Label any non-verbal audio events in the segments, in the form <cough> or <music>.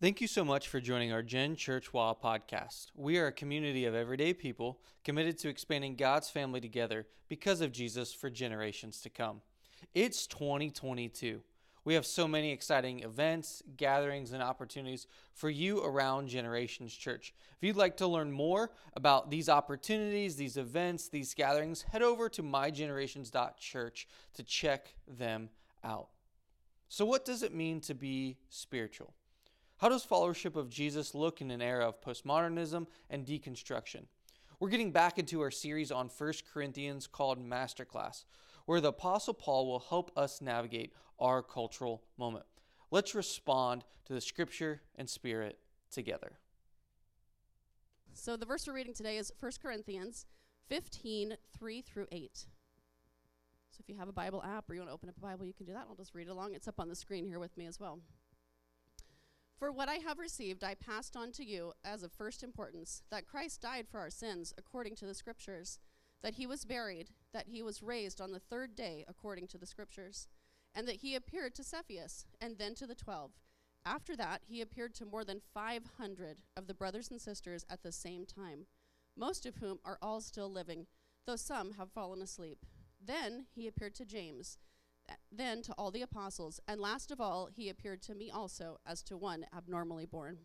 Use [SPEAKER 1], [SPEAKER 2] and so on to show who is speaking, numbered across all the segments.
[SPEAKER 1] Thank you so much for joining our Gen Church WA podcast. We are a community of everyday people committed to expanding God's family together because of Jesus for generations to come. It's 2022. We have so many exciting events, gatherings, and opportunities for you around Generations Church. If you'd like to learn more about these opportunities, these events, these gatherings, head over to mygenerations.church to check them out. So, what does it mean to be spiritual? How does followership of Jesus look in an era of postmodernism and deconstruction? We're getting back into our series on 1 Corinthians called Masterclass, where the Apostle Paul will help us navigate our cultural moment. Let's respond to the scripture and spirit together.
[SPEAKER 2] So the verse we're reading today is 1 Corinthians 15, 3 through 8. So if you have a Bible app or you want to open up a Bible, you can do that. I'll just read it along. It's up on the screen here with me as well. For what I have received, I passed on to you as of first importance that Christ died for our sins according to the Scriptures, that he was buried, that he was raised on the third day according to the Scriptures, and that he appeared to Cephas and then to the twelve. After that, he appeared to more than 500 of the brothers and sisters at the same time, most of whom are all still living, though some have fallen asleep. Then he appeared to James then to all the apostles, and last of all, he appeared to me also as to one abnormally born.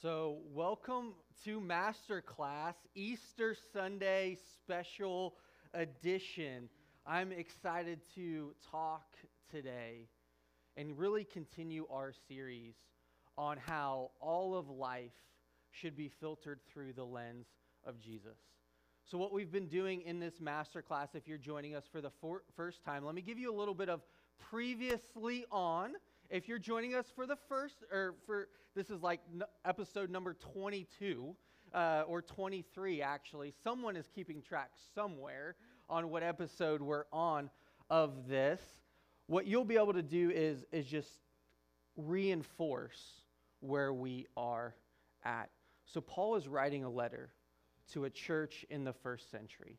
[SPEAKER 1] So, welcome to Masterclass Easter Sunday special edition. I'm excited to talk today and really continue our series on how all of life should be filtered through the lens of Jesus. So, what we've been doing in this master class, if you're joining us for the for- first time, let me give you a little bit of previously on. If you're joining us for the first, or for this is like n- episode number 22 uh, or 23, actually, someone is keeping track somewhere on what episode we're on of this. What you'll be able to do is, is just reinforce where we are at. So, Paul is writing a letter to a church in the first century.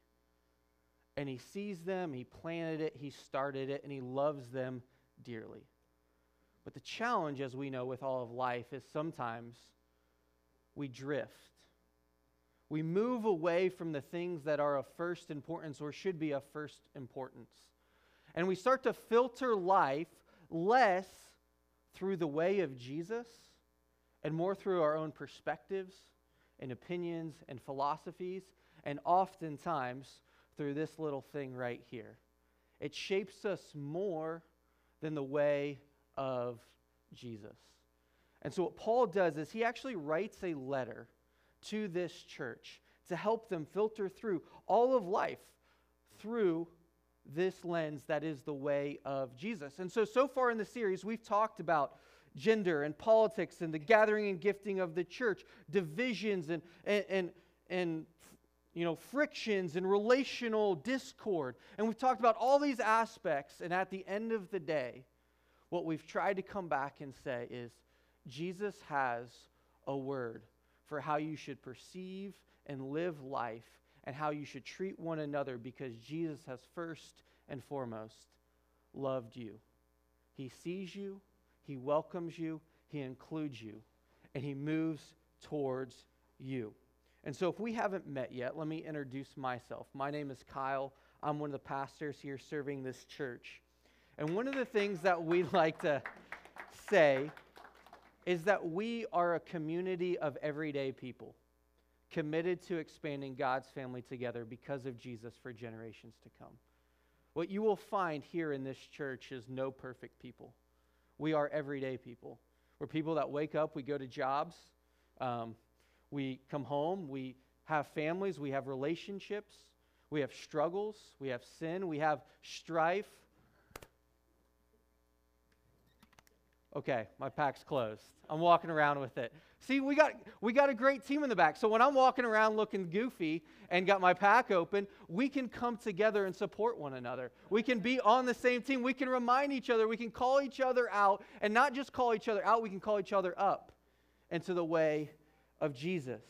[SPEAKER 1] And he sees them, he planted it, he started it, and he loves them dearly. But the challenge, as we know with all of life, is sometimes we drift. We move away from the things that are of first importance or should be of first importance. And we start to filter life less through the way of Jesus and more through our own perspectives and opinions and philosophies, and oftentimes through this little thing right here. It shapes us more than the way of Jesus. And so, what Paul does is he actually writes a letter to this church to help them filter through all of life through this lens that is the way of Jesus. And so, so far in the series, we've talked about gender and politics and the gathering and gifting of the church, divisions and, and, and, and you know, frictions and relational discord. And we've talked about all these aspects. And at the end of the day, what we've tried to come back and say is Jesus has a word for how you should perceive and live life and how you should treat one another because Jesus has first and foremost loved you. He sees you, he welcomes you, He includes you, and He moves towards you. And so, if we haven't met yet, let me introduce myself. My name is Kyle. I'm one of the pastors here serving this church. And one of the things that we <laughs> like to say is that we are a community of everyday people committed to expanding God's family together because of Jesus for generations to come. What you will find here in this church is no perfect people. We are everyday people. We're people that wake up, we go to jobs, um, we come home, we have families, we have relationships, we have struggles, we have sin, we have strife. Okay, my pack's closed. I'm walking around with it. See, we got, we got a great team in the back. So when I'm walking around looking goofy and got my pack open, we can come together and support one another. We can be on the same team. We can remind each other. We can call each other out. And not just call each other out, we can call each other up into the way of Jesus.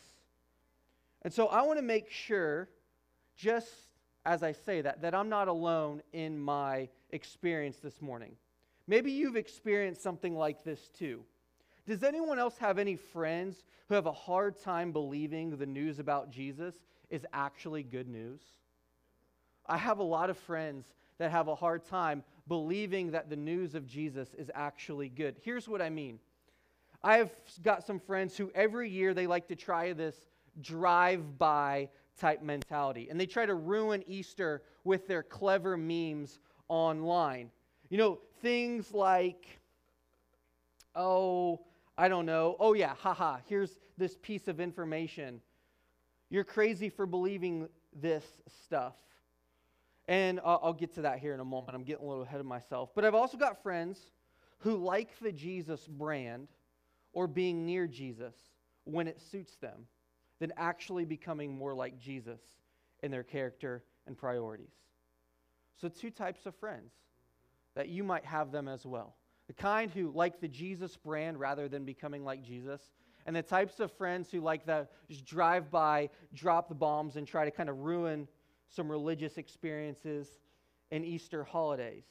[SPEAKER 1] And so I want to make sure, just as I say that, that I'm not alone in my experience this morning. Maybe you've experienced something like this too. Does anyone else have any friends who have a hard time believing the news about Jesus is actually good news? I have a lot of friends that have a hard time believing that the news of Jesus is actually good. Here's what I mean I have got some friends who every year they like to try this drive by type mentality, and they try to ruin Easter with their clever memes online. You know, things like, oh, I don't know. Oh, yeah, haha, here's this piece of information. You're crazy for believing this stuff. And I'll, I'll, get to that here in a moment. I'm getting a little ahead of myself. But I've also got friends who like the Jesus brand or being near Jesus when it suits them than actually becoming more like Jesus in their character and priorities. So, two types of friends that you might have them as well. The kind who like the Jesus brand rather than becoming like Jesus, and the types of friends who like the drive by, drop the bombs, and try to kind of ruin some religious experiences and Easter holidays.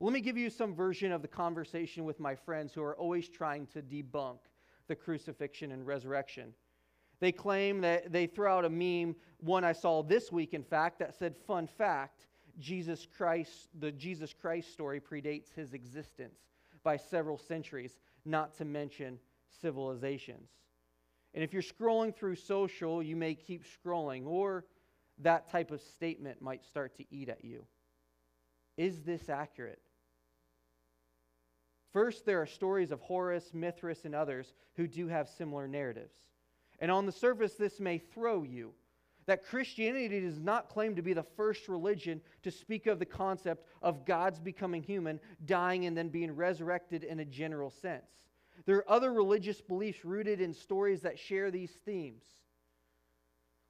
[SPEAKER 1] Let me give you some version of the conversation with my friends who are always trying to debunk the crucifixion and resurrection. They claim that they throw out a meme, one I saw this week, in fact, that said, Fun fact, Jesus Christ, the Jesus Christ story predates his existence by several centuries, not to mention civilizations. And if you're scrolling through social, you may keep scrolling, or that type of statement might start to eat at you. Is this accurate? First, there are stories of Horus, Mithras, and others who do have similar narratives. And on the surface, this may throw you. That Christianity does not claim to be the first religion to speak of the concept of God's becoming human, dying, and then being resurrected in a general sense. There are other religious beliefs rooted in stories that share these themes.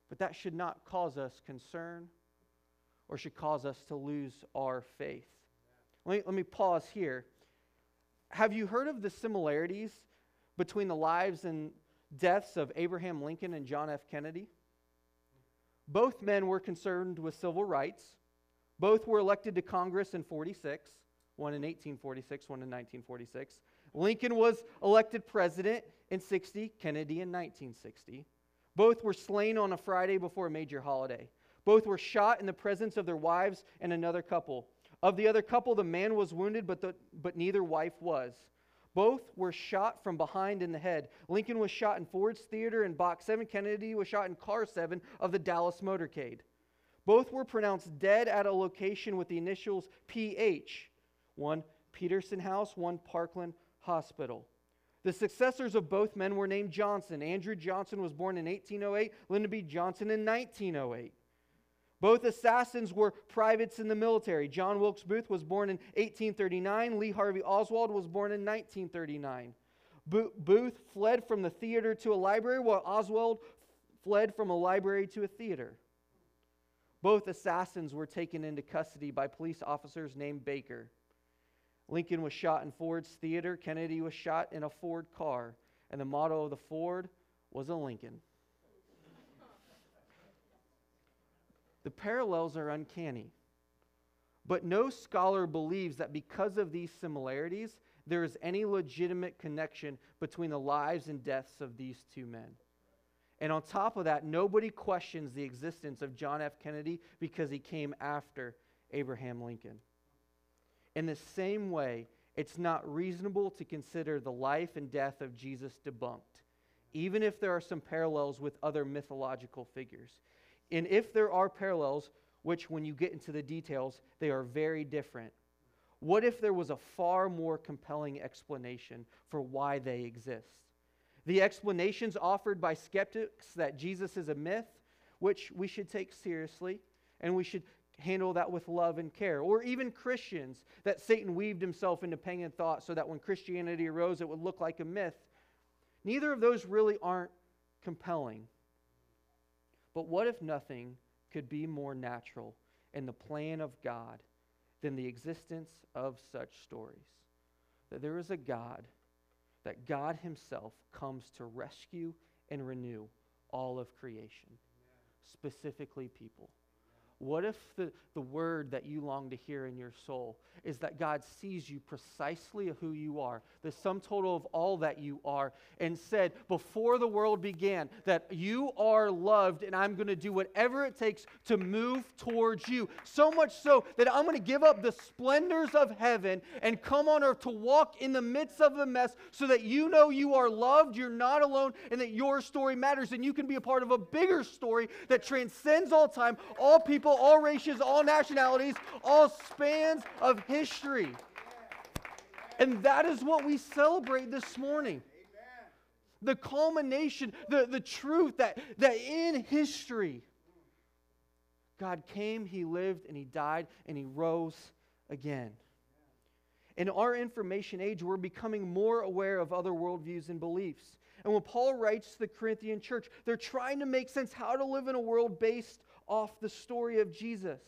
[SPEAKER 1] But that should not cause us concern or should cause us to lose our faith. Let me, let me pause here. Have you heard of the similarities between the lives and deaths of Abraham Lincoln and John F. Kennedy? Both men were concerned with civil rights. Both were elected to Congress in 46, one in 1846, one in 1946. Lincoln was elected president in 60, Kennedy in 1960. Both were slain on a Friday before a major holiday. Both were shot in the presence of their wives and another couple. Of the other couple, the man was wounded, but, the, but neither wife was. Both were shot from behind in the head. Lincoln was shot in Ford's Theater in Box 7. Kennedy was shot in Car 7 of the Dallas motorcade. Both were pronounced dead at a location with the initials PH. One Petersen House, one Parkland Hospital. The successors of both men were named Johnson. Andrew Johnson was born in 1808, Lyndon B. Johnson in 1908. Both assassins were privates in the military. John Wilkes Booth was born in 1839. Lee Harvey Oswald was born in 1939. Bo- Booth fled from the theater to a library, while Oswald fled from a library to a theater. Both assassins were taken into custody by police officers named Baker. Lincoln was shot in Ford's theater. Kennedy was shot in a Ford car. And the motto of the Ford was a Lincoln. The parallels are uncanny. But no scholar believes that because of these similarities, there is any legitimate connection between the lives and deaths of these two men. And on top of that, nobody questions the existence of John F. Kennedy because he came after Abraham Lincoln. In the same way, it's not reasonable to consider the life and death of Jesus debunked, even if there are some parallels with other mythological figures. And if there are parallels, which when you get into the details, they are very different, what if there was a far more compelling explanation for why they exist? The explanations offered by skeptics that Jesus is a myth, which we should take seriously, and we should handle that with love and care. Or even Christians, that Satan weaved himself into pagan thought so that when Christianity arose, it would look like a myth. Neither of those really aren't compelling. But what if nothing could be more natural in the plan of God than the existence of such stories? That there is a God, that God Himself comes to rescue and renew all of creation, specifically people. What if the, the word that you long to hear in your soul is that God sees you precisely who you are, the sum total of all that you are, and said before the world began that you are loved and I'm going to do whatever it takes to move towards you. So much so that I'm going to give up the splendors of heaven and come on earth to walk in the midst of the mess so that you know you are loved, you're not alone, and that your story matters and you can be a part of a bigger story that transcends all time, all people, all races, all nationalities, all spans of history. And that is what we celebrate this morning. The culmination, the, the truth that, that in history, God came, He lived, and He died, and He rose again. In our information age, we're becoming more aware of other worldviews and beliefs. And when Paul writes to the Corinthian church, they're trying to make sense how to live in a world based off the story of Jesus.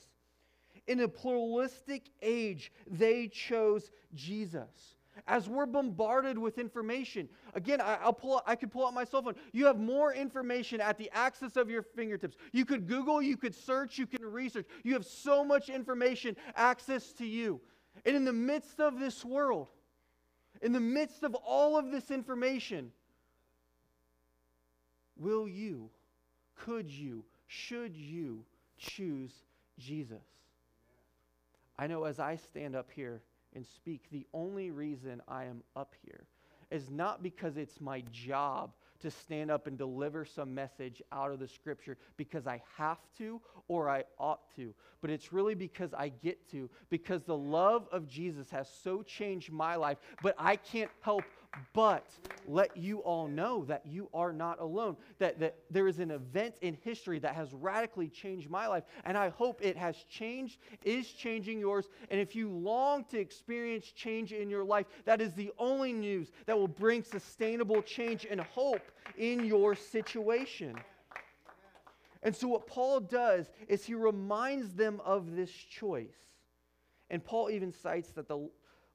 [SPEAKER 1] In a pluralistic age, they chose Jesus. As we're bombarded with information, again, I, will pull. I could pull out my cell phone. You have more information at the access of your fingertips. You could Google, you could search, you can research. You have so much information access to you. And in the midst of this world, in the midst of all of this information, will you, could you, should you choose Jesus? I know as I stand up here and speak, the only reason I am up here is not because it's my job to stand up and deliver some message out of the scripture because I have to or I ought to, but it's really because I get to, because the love of Jesus has so changed my life, but I can't help but let you all know that you are not alone, that, that there is an event in history that has radically changed my life, and I hope it has changed, is changing yours. And if you long to experience change in your life, that is the only news that will bring sustainable change and hope in your situation. And so, what Paul does is he reminds them of this choice. And Paul even cites that the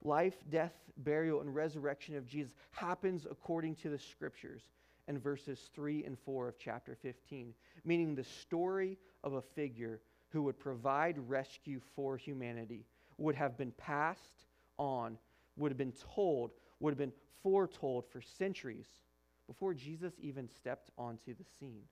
[SPEAKER 1] life, death, burial, and resurrection of Jesus happens according to the scriptures in verses 3 and 4 of chapter 15, meaning the story of a figure who would provide rescue for humanity would have been passed on, would have been told, would have been foretold for centuries before Jesus even stepped onto the scene.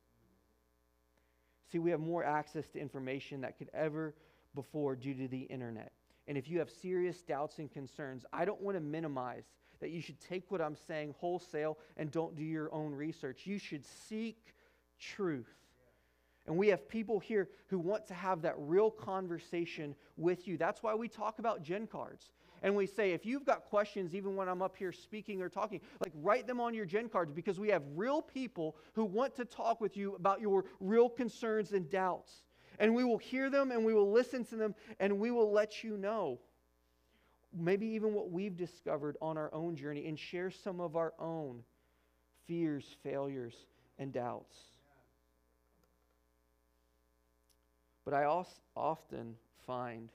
[SPEAKER 1] See, we have more access to information that could ever before due to the internet. And if you have serious doubts and concerns, I don't want to minimize that you should take what I'm saying wholesale and don't do your own research. You should seek truth. And we have people here who want to have that real conversation with you. That's why we talk about Gen cards. And we say, if you've got questions, even when I'm up here speaking or talking, like write them on your Gen cards because we have real people who want to talk with you about your real concerns and doubts. And we will hear them and we will listen to them and we will let you know. Maybe even what we've discovered on our own journey and share some of our own fears, failures, and doubts. But I also often find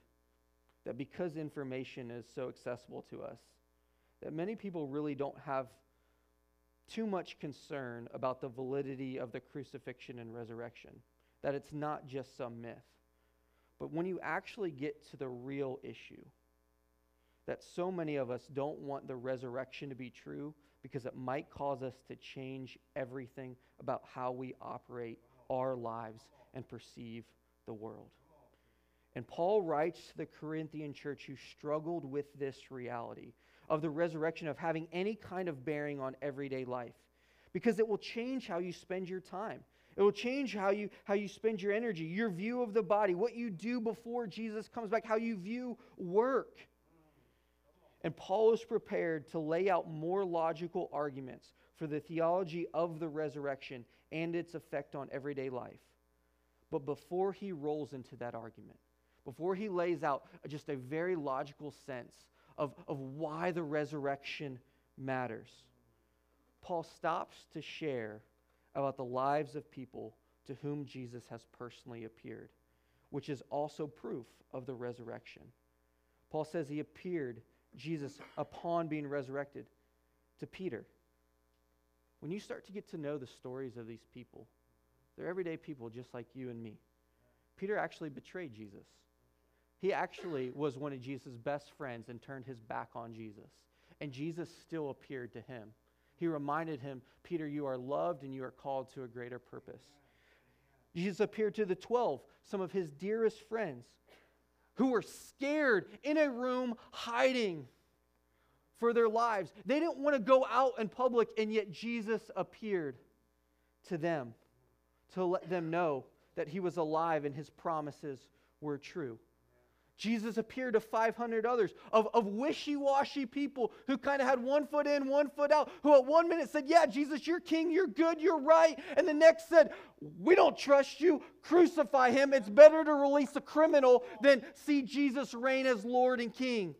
[SPEAKER 1] that because information is so accessible to us, that many people really don't have too much concern about the validity of the crucifixion and resurrection that it's not just some myth. But when you actually get to the real issue, that so many of us don't want the resurrection to be true because it might cause us to change everything about how we operate our lives and perceive the world. And Paul writes to the Corinthian church who struggled with this reality of the resurrection, of having any kind of bearing on everyday life, because it will change how you spend your time. It will change how you, how you spend your energy, your view of the body, what you do before Jesus comes back, how you view work. And Paul is prepared to lay out more logical arguments for the theology of the resurrection and its effect on everyday life. But before he rolls into that argument, before he lays out just a very logical sense of, of why the resurrection matters, Paul stops to share about the lives of people to whom Jesus has personally appeared, which is also proof of the resurrection. Paul says he appeared, Jesus, upon being resurrected, to Peter. When you start to get to know the stories of these people, they're everyday people just like you and me. Peter actually betrayed Jesus. He actually was one of Jesus' best friends and turned his back on Jesus. And Jesus still appeared to him. He reminded him, Peter, you are loved and you are called to a greater purpose. Jesus appeared to the 12, some of his dearest friends, who were scared in a room hiding for their lives. They didn't want to go out in public, and yet Jesus appeared to them to let them know that he was alive and his promises were true. Jesus appeared to 500 others of, of wishy washy people who kind of had one foot in, one foot out, who at one minute said, Yeah, Jesus, you're king, you're good, you're right. And the next said, We don't trust you, crucify him. It's better to release a criminal than see Jesus reign as Lord and King.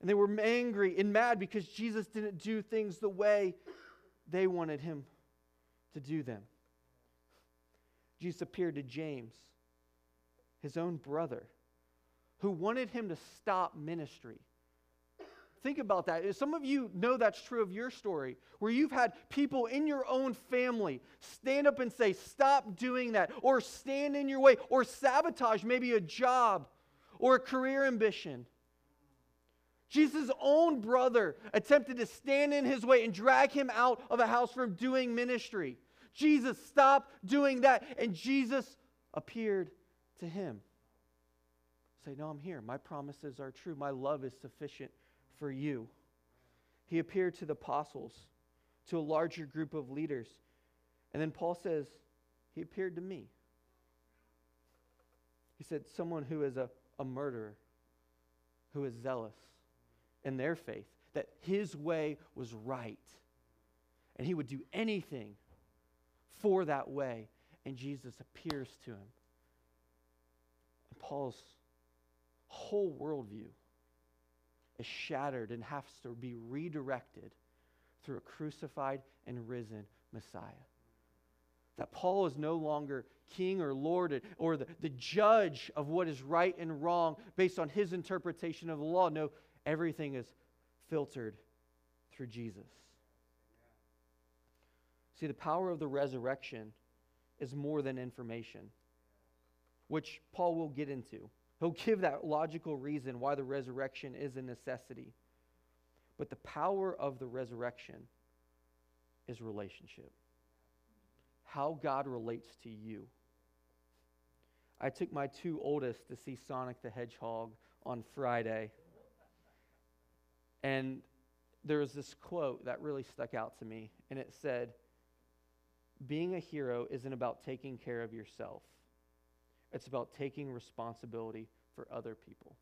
[SPEAKER 1] And they were angry and mad because Jesus didn't do things the way they wanted him to do them. Jesus appeared to James his own brother, who wanted him to stop ministry. Think about that. Some of you know that's true of your story, where you've had people in your own family stand up and say, Stop doing that, or stand in your way, or sabotage maybe a job or a career ambition. Jesus' own brother attempted to stand in his way and drag him out of a house from doing ministry. Jesus, stop doing that. And Jesus appeared to him. Say, No, I'm here. My promises are true. My love is sufficient for you. He appeared to the apostles, to a larger group of leaders. And then Paul says, He appeared to me. He said, Someone who is a, a murderer, who is zealous in their faith, that his way was right. And he would do anything for that way. And Jesus appears to him Paul's whole worldview is shattered and has to be redirected through a crucified and risen Messiah. That Paul is no longer king or lord or the, the judge of what is right and wrong based on his interpretation of the law. No, everything is filtered through Jesus. See, the power of the resurrection is more than information which Paul will get into. He'll give that logical reason why the resurrection is a necessity. But the power of the resurrection is relationship. How God relates to you. I took my two oldest to see Sonic the Hedgehog on Friday. And there was this quote that really stuck out to me. And it said, Being a hero isn't about taking care of yourself it's about taking responsibility for other people.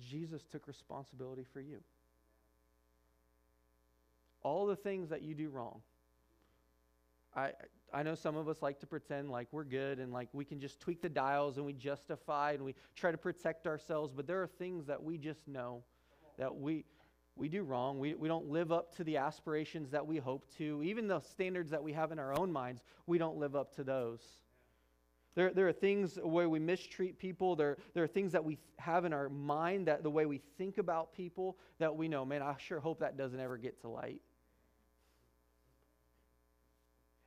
[SPEAKER 1] Jesus took responsibility for you. All the things that you do wrong. I, I know some of us like to pretend like we're good and like we can just tweak the dials and we justify and we try to protect ourselves, but there are things that we just know that we, we do wrong. We, we don't live up to the aspirations that we hope to. Even the standards that we have in our own minds, we don't live up to those. There, there are things where we mistreat people. There, there are things that we have in our mind, that the way we think about people, that we know, man, I sure hope that doesn't ever get to light.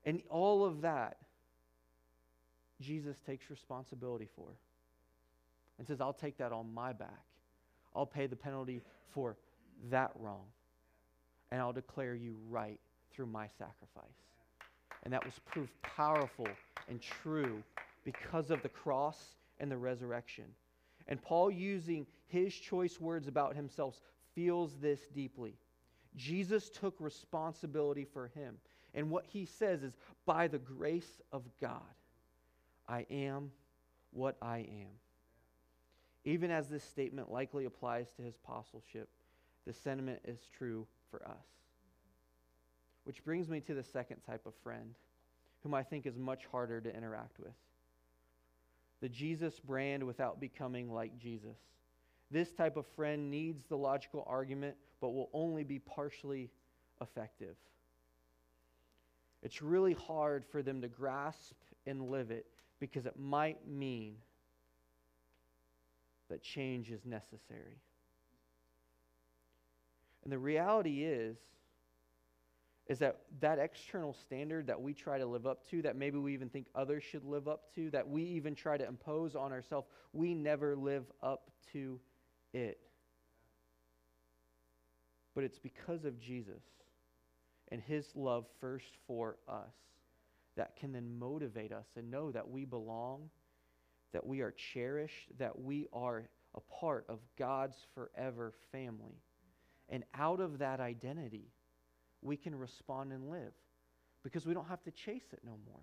[SPEAKER 1] And all of that, Jesus takes responsibility for and says, I'll take that on my back. I'll pay the penalty for that wrong. And I'll declare you right through my sacrifice. And that was proof powerful and true because of the cross and the resurrection. And Paul, using his choice words about himself, feels this deeply. Jesus took responsibility for him. And what he says is, by the grace of God, I am what I am. Even as this statement likely applies to his apostleship, the sentiment is true for us. Which brings me to the second type of friend, whom I think is much harder to interact with the Jesus brand without becoming like Jesus. This type of friend needs the logical argument, but will only be partially effective. It's really hard for them to grasp and live it because it might mean that change is necessary. And the reality is, is that that external standard that we try to live up to, that maybe we even think others should live up to, that we even try to impose on ourselves, we never live up to it. But it's because of Jesus and his love first for us that can then motivate us and know that we belong, that we are cherished, that we are a part of God's forever family. And out of that identity, we can respond and live because we don't have to chase it no more.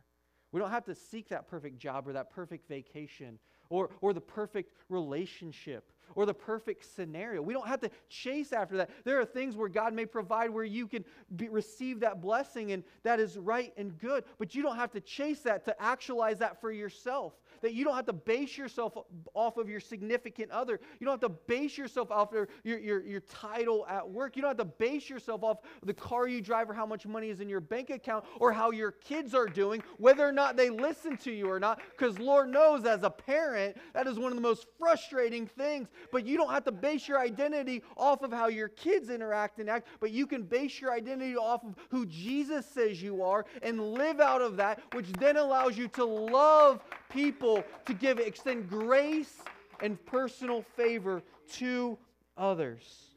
[SPEAKER 1] We don't have to seek that perfect job or that perfect vacation or, or the perfect relationship or the perfect scenario. We don't have to chase after that. There are things where God may provide where you can be, receive that blessing, and that is right and good, but you don't have to chase that to actualize that for yourself that you don't have to base yourself off of your significant other. You don't have to base yourself off of your, your, your title at work. You don't have to base yourself off the car you drive or how much money is in your bank account or how your kids are doing, whether or not they listen to you or not. Because Lord knows, as a parent, that is one of the most frustrating things. But you don't have to base your identity off of how your kids interact and act, but you can base your identity off of who Jesus says you are and live out of that, which then allows you to love people to give, extend grace and personal favor to others.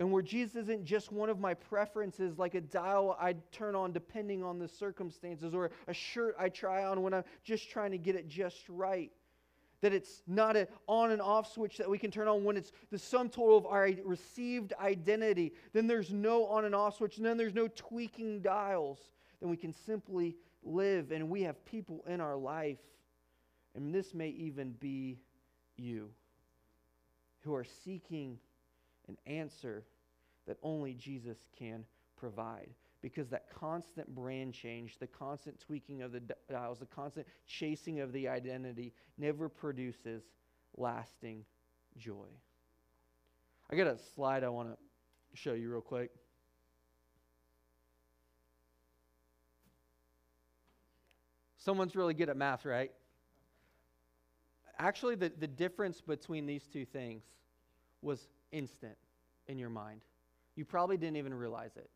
[SPEAKER 1] And where Jesus isn't just one of my preferences, like a dial I turn on depending on the circumstances, or a shirt I try on when I'm just trying to get it just right. That it's not an on and off switch that we can turn on when it's the sum total of our received identity. Then there's no on and off switch, and then there's no tweaking dials. Then we can simply live, and we have people in our life and this may even be you who are seeking an answer that only Jesus can provide. Because that constant brand change, the constant tweaking of the dials, the constant chasing of the identity never produces lasting joy. I got a slide I want to show you real quick. Someone's really good at math, right? Actually, the, the difference between these two things was instant in your mind. You probably didn't even realize it.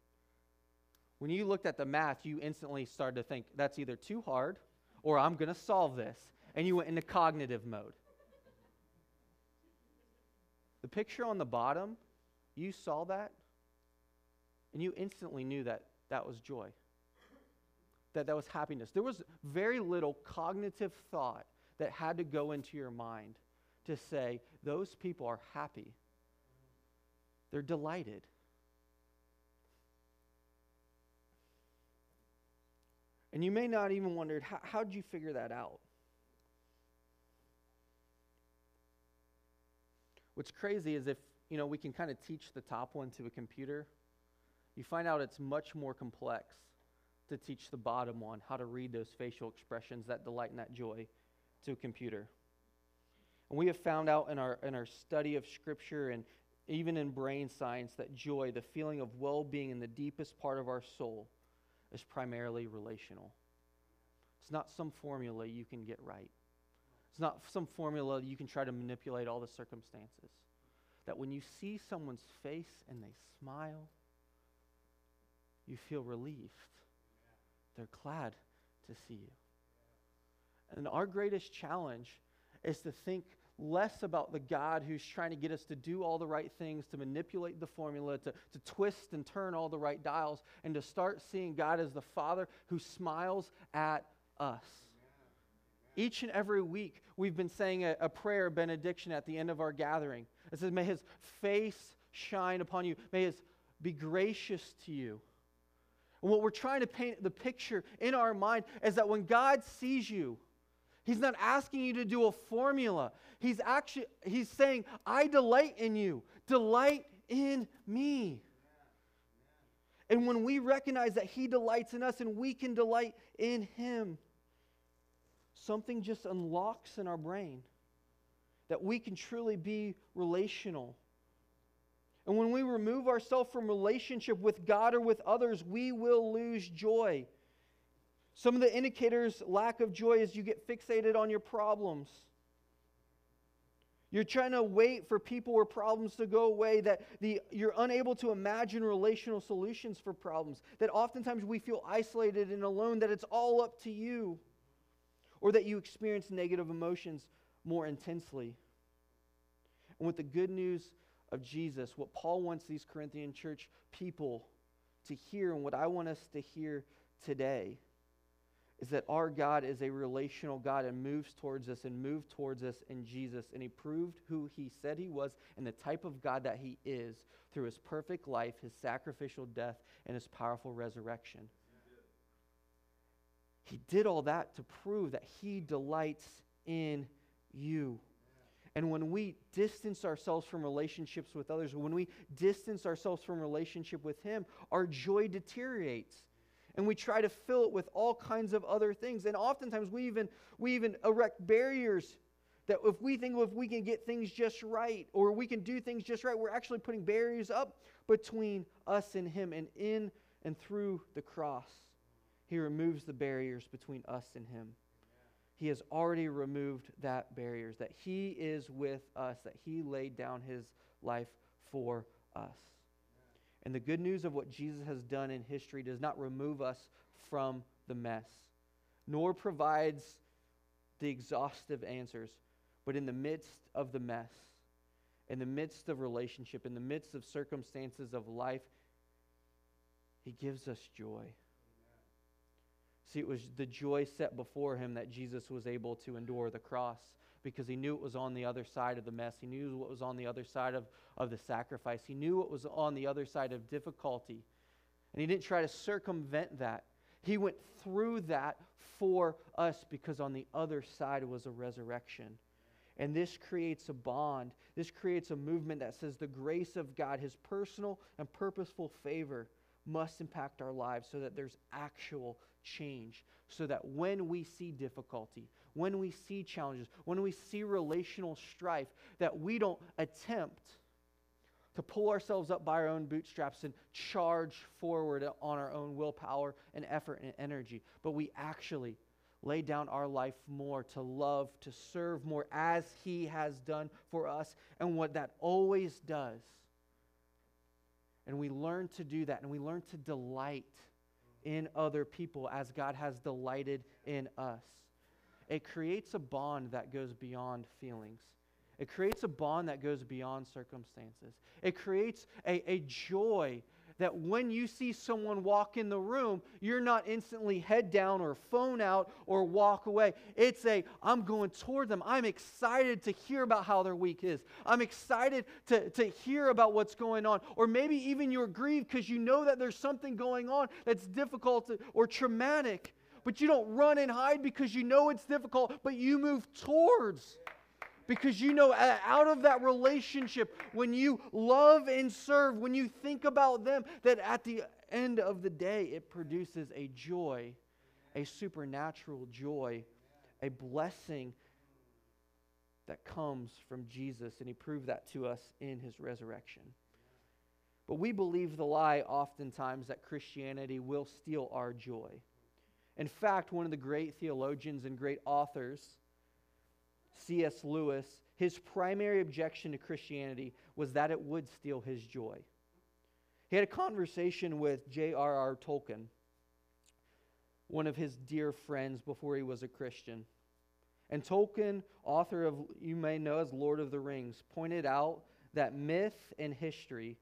[SPEAKER 1] When you looked at the math, you instantly started to think, that's either too hard or I'm going to solve this. And you went into cognitive mode. The picture on the bottom, you saw that and you instantly knew that that was joy, that that was happiness. There was very little cognitive thought that had to go into your mind to say, those people are happy. They're delighted. And you may not even wondered, how, how did you figure that out? What's crazy is if, you know, we can kind of teach the top one to a computer, you find out it's much more complex to teach the bottom one how to read those facial expressions, that delight and that joy to a computer. And we have found out in our, in our study of Scripture and even in brain science that joy, the feeling of well being in the deepest part of our soul, is primarily relational. It's not some formula you can get right, it's not some formula you can try to manipulate all the circumstances. That when you see someone's face and they smile, you feel relieved. They're glad to see you. And our greatest challenge is to think less about the God who's trying to get us to do all the right things, to manipulate the formula, to, to twist and turn all the right dials, and to start seeing God as the Father who smiles at us. Each and every week, we've been saying a, a prayer benediction at the end of our gathering. It says, May his face shine upon you, may his be gracious to you. And what we're trying to paint the picture in our mind is that when God sees you, He's not asking you to do a formula. He's actually he's saying, "I delight in you. Delight in me." And when we recognize that he delights in us and we can delight in him, something just unlocks in our brain that we can truly be relational. And when we remove ourselves from relationship with God or with others, we will lose joy. Some of the indicators lack of joy is you get fixated on your problems. You're trying to wait for people or problems to go away, that the, you're unable to imagine relational solutions for problems, that oftentimes we feel isolated and alone, that it's all up to you, or that you experience negative emotions more intensely. And with the good news of Jesus, what Paul wants these Corinthian church people to hear, and what I want us to hear today, is that our God is a relational God and moves towards us and moved towards us in Jesus. And he proved who he said he was and the type of God that he is through his perfect life, his sacrificial death, and his powerful resurrection. He did all that to prove that he delights in you. And when we distance ourselves from relationships with others, when we distance ourselves from relationship with Him, our joy deteriorates. And we try to fill it with all kinds of other things. And oftentimes we even, we even erect barriers that if we think if we can get things just right or we can do things just right, we're actually putting barriers up between us and Him. And in and through the cross, He removes the barriers between us and Him. He has already removed that barriers, that He is with us, that He laid down His life for us. And the good news of what Jesus has done in history does not remove us from the mess, nor provides the exhaustive answers, but in the midst of the mess, in the midst of relationship, in the midst of circumstances of life, He gives us joy. See, it was the joy set before him that Jesus was able to endure the cross because he knew it was on the other side of the mess. He knew what was on the other side of, of the sacrifice. He knew what was on the other side of difficulty. And he didn't try to circumvent that. He went through that for us because on the other side was a resurrection. And this creates a bond. This creates a movement that says the grace of God, his personal and purposeful favor, must impact our lives so that there's actual change so that when we see difficulty, when we see challenges, when we see relational strife, that we don't attempt to pull ourselves up by our own bootstraps and charge forward on our own willpower and effort and energy, but we actually lay down our life more to love, to serve more as He has done for us. And what that always does, and we learn to do that, and we learn to delight in other people as God has delighted in us. It creates a bond that goes beyond feelings. It creates a bond that goes beyond circumstances. It creates a, a joy that when you see someone walk in the room, you're not instantly head down or phone out or walk away. It's a, I'm going toward them. I'm excited to hear about how their week is. I'm excited to, to hear about what's going on. Or maybe even you're grieved because you know that there's something going on that's difficult or traumatic, but you don't run and hide because you know it's difficult, but you move towards because you know, out of that relationship, when you love and serve, when you think about them, that at the end of the day, it produces a joy, a supernatural joy, a blessing that comes from Jesus. And He proved that to us in His resurrection. But we believe the lie oftentimes that Christianity will steal our joy. In fact, one of the great theologians and great authors, C.S. Lewis, his primary objection to Christianity was that it would steal his joy. He had a conversation with J.R.R. Tolkien, one of his dear friends before he was a Christian. And Tolkien, author of, you may know as Lord of the Rings, pointed out that myth and history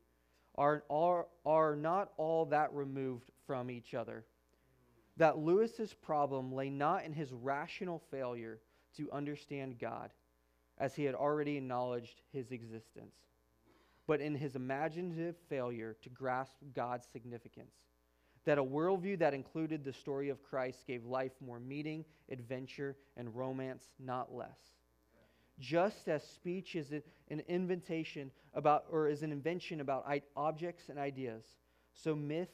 [SPEAKER 1] are, are, are not all that removed from each other. That Lewis's problem lay not in his rational failure to understand God, as he had already acknowledged his existence, but in his imaginative failure to grasp God's significance. That a worldview that included the story of Christ gave life more meaning, adventure, and romance, not less. Just as speech is an invention about, or is an invention about objects and ideas, so myth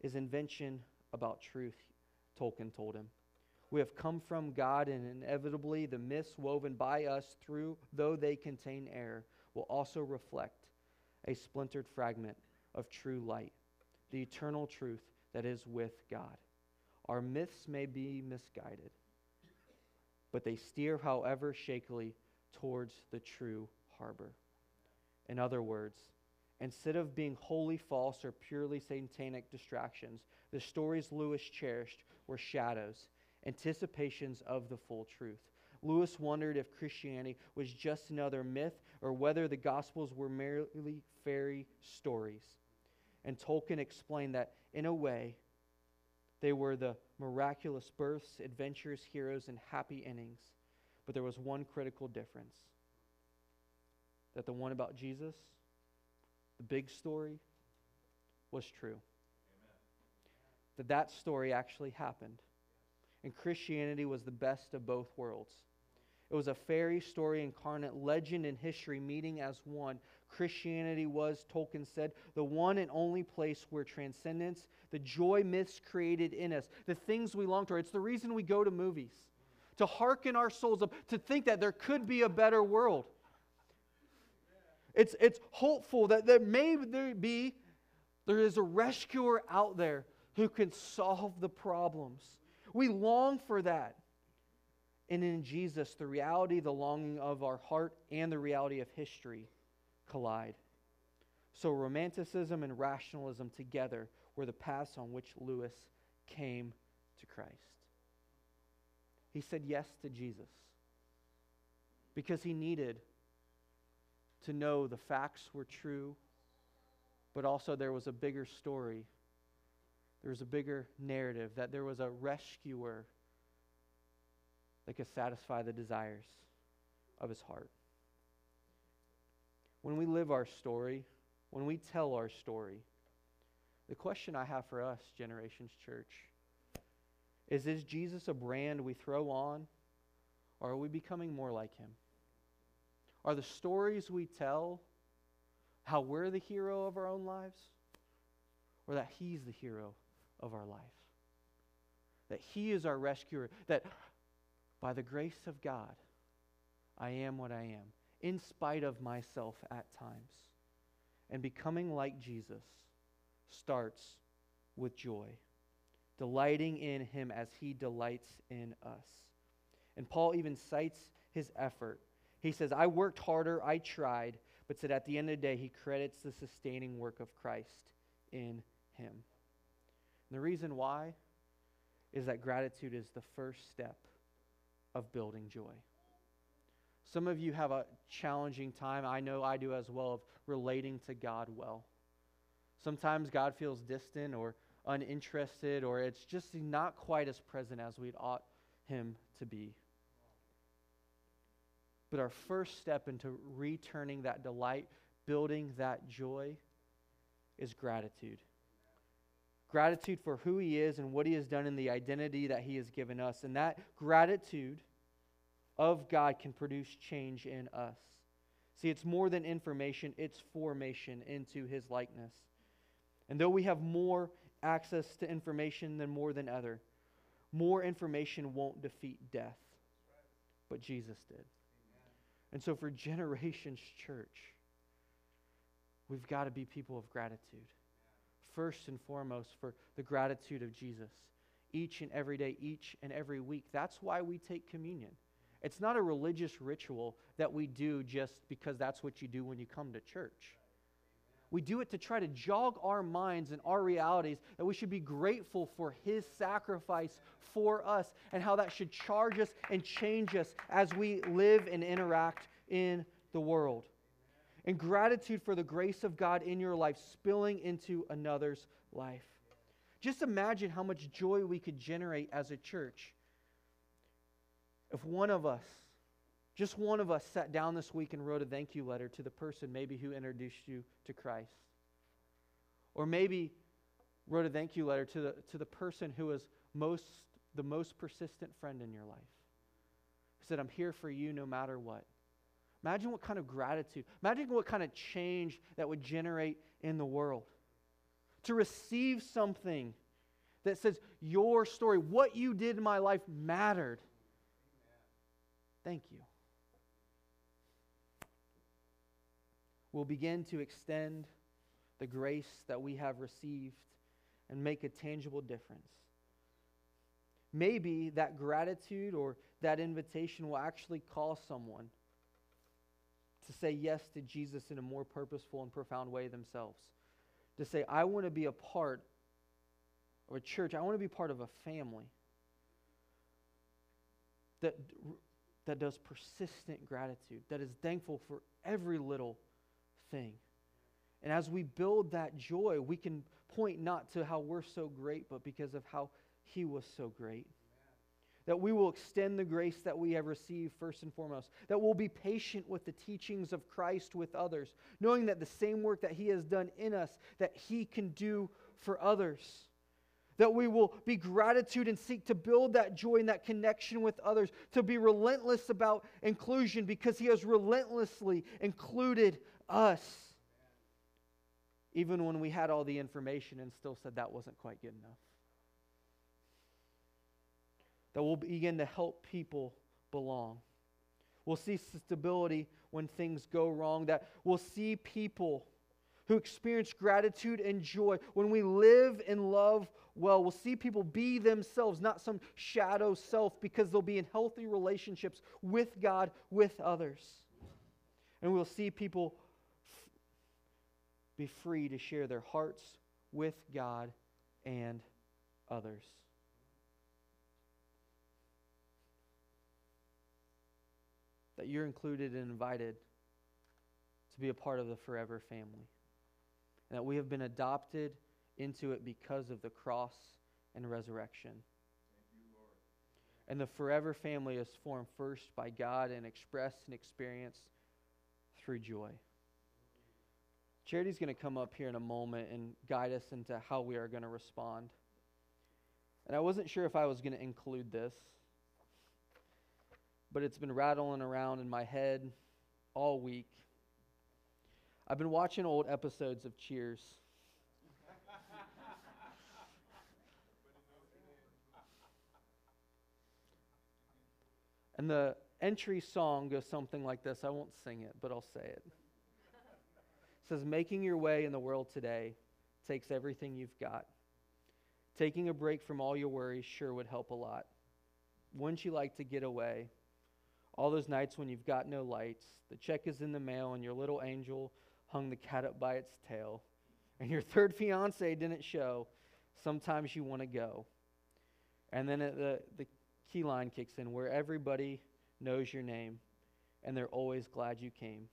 [SPEAKER 1] is invention about truth, Tolkien told him. We have come from God, and inevitably the myths woven by us through, though they contain error, will also reflect a splintered fragment of true light, the eternal truth that is with God. Our myths may be misguided, but they steer, however shakily, towards the true harbor. In other words, instead of being wholly false or purely satanic distractions, the stories Lewis cherished were shadows, anticipations of the full truth. Lewis wondered if Christianity was just another myth or whether the Gospels were merely fairy stories. And Tolkien explained that, in a way, they were the miraculous births, adventures, heroes, and happy endings. But there was one critical difference that the one about Jesus, the big story, was true. Amen. That that story actually happened. And Christianity was the best of both worlds. It was a fairy story incarnate, legend and history meeting as one. Christianity was, Tolkien said, the one and only place where transcendence, the joy myths created in us, the things we long for, it's the reason we go to movies, to hearken our souls up, to think that there could be a better world. It's, it's hopeful that there may there be, there is a rescuer out there who can solve the problems. We long for that. And in Jesus, the reality, the longing of our heart, and the reality of history collide. So, romanticism and rationalism together were the paths on which Lewis came to Christ. He said yes to Jesus because he needed to know the facts were true, but also there was a bigger story. There was a bigger narrative, that there was a rescuer that could satisfy the desires of his heart. When we live our story, when we tell our story, the question I have for us, Generations Church, is Is Jesus a brand we throw on, or are we becoming more like him? Are the stories we tell how we're the hero of our own lives, or that he's the hero of our life? That he is our rescuer, that by the grace of God, I am what I am, in spite of myself at times. And becoming like Jesus starts with joy, delighting in him as he delights in us. And Paul even cites his effort. He says, I worked harder, I tried, but said at the end of the day, he credits the sustaining work of Christ in him. The reason why is that gratitude is the first step of building joy. Some of you have a challenging time, I know I do as well, of relating to God well. Sometimes God feels distant or uninterested, or it's just not quite as present as we'd ought Him to be. But our first step into returning that delight, building that joy, is gratitude. Gratitude for who He is and what He has done and the identity that He has given us. And that gratitude of God can produce change in us. See, it's more than information, it's formation into His likeness. And though we have more access to information than more than other, more information won't defeat death. But Jesus did. And so for <laughs> generations, church, we've got to be people of gratitude. First and foremost, for the gratitude of Jesus. Each and every day, each and every week. That's why we take communion. It's not a religious ritual that we do just because that's what you do when you come to church. We do it to try to jog our minds and our realities that we should be grateful for His sacrifice for us and how that should charge us and change us as we live and interact in the world. And gratitude for the grace of God in your life spilling into another's life. Just imagine how much joy we could generate as a church if one of us, just one of us, sat down this week and wrote a thank you letter to the person maybe who introduced you to Christ, or maybe wrote a thank you letter to the, to the person who was most, the most persistent friend in your life, who said, I'm here for you no matter what. Imagine what kind of gratitude, imagine what kind of change that would generate in the world. To receive something that says, Your story, what you did in my life mattered. Thank you. We'll begin to extend the grace that we have received and make a tangible difference. Maybe that gratitude or that invitation will actually call someone to say yes to Jesus in a more purposeful and profound way themselves. To say, I want to be a part of a church, I want to be part of a family that, that does persistent gratitude, that is thankful for every little thing. And as we build that joy, we can point not to how we're so great, but because of how He was so great. That we will extend the grace that we have received first and foremost. That we'll be patient with the teachings of Christ with others, knowing that the same work that He has done in us, that He can do for others. That we will be gratitude and seek to build that joy and that connection with others, to be relentless about inclusion because He has relentlessly included us even when we had all the information and still said that wasn't quite good enough. That we'll begin to help people belong. We'll see stability when things go wrong, that we'll see people who experience gratitude and joy when we live and love well. We'll see people be themselves, not some shadow self, because they'll be in healthy relationships with God, with others. And we'll see people be free to share their hearts with God and others. That you're included and invited to be a part of the forever family. And that we have been adopted into it because of the cross and resurrection. and the forever family is formed first by God and expressed and experienced through joy. Charity's going to come up here in a moment and guide us into how we are going to respond. And I wasn't sure if I was going to include this, but it's been rattling around in my head all week. I've been watching old episodes of Cheers. and the entry song goes something like this. I won't sing it, but I'll say it says, Making your way in the world today takes everything you've got. Taking a break from all your worries sure would help a lot. Wouldn't you like to get away? All those nights when you've got no lights, the check is in the mail, and your little angel hung the cat up by its tail, and your <laughs> third fiance didn't show. Sometimes you want to go. And then the, the key line kicks in where everybody knows your name, and they're always glad you came.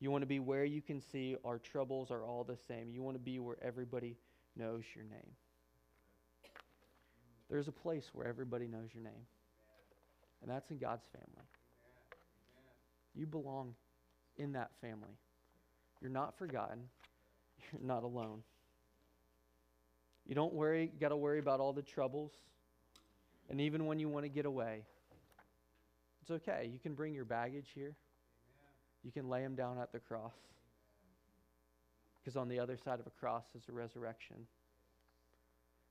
[SPEAKER 1] You want to be where you can see our troubles are all the same. You want to be where everybody knows your name. There's a place where everybody knows your name, and that's in God's family. You belong in that family. You're not forgotten, <laughs> you're not alone. You don't worry, you got to worry about all the troubles. And even when you want to get away, it's okay. You can bring your baggage here you can lay them down at the cross. Because on the other side of a cross is a resurrection.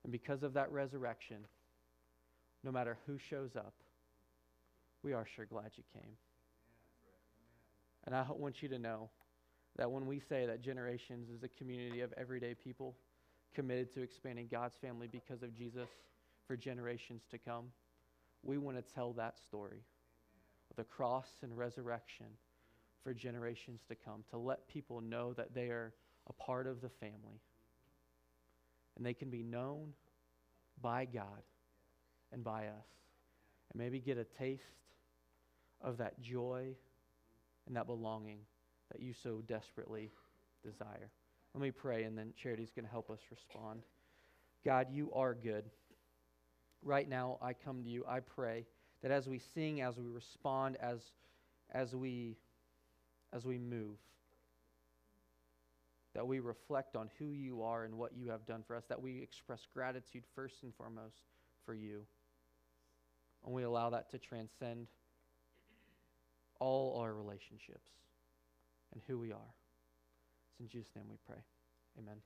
[SPEAKER 1] And because of that resurrection, no matter who shows up, we are sure glad you came. And I want you to know that when we say that Generations is a community of everyday people committed to expanding God's family because of Jesus for generations to come, we want to tell that story of the cross and resurrection for generations to come, to let people know that they are a part of the family. And they can be known by God and by us. And maybe get a taste of that joy and that belonging that you so desperately desire. Let me pray, and then Charity's going to help us respond. God, you are good. Right now, I come to you. I pray that as we sing, as we respond, as, as we as we move. That we reflect on who you are and what you have done for us, that we express gratitude first and foremost for you. And we allow that to transcend all our relationships and who we are. It's in Jesus' name we pray. Amen.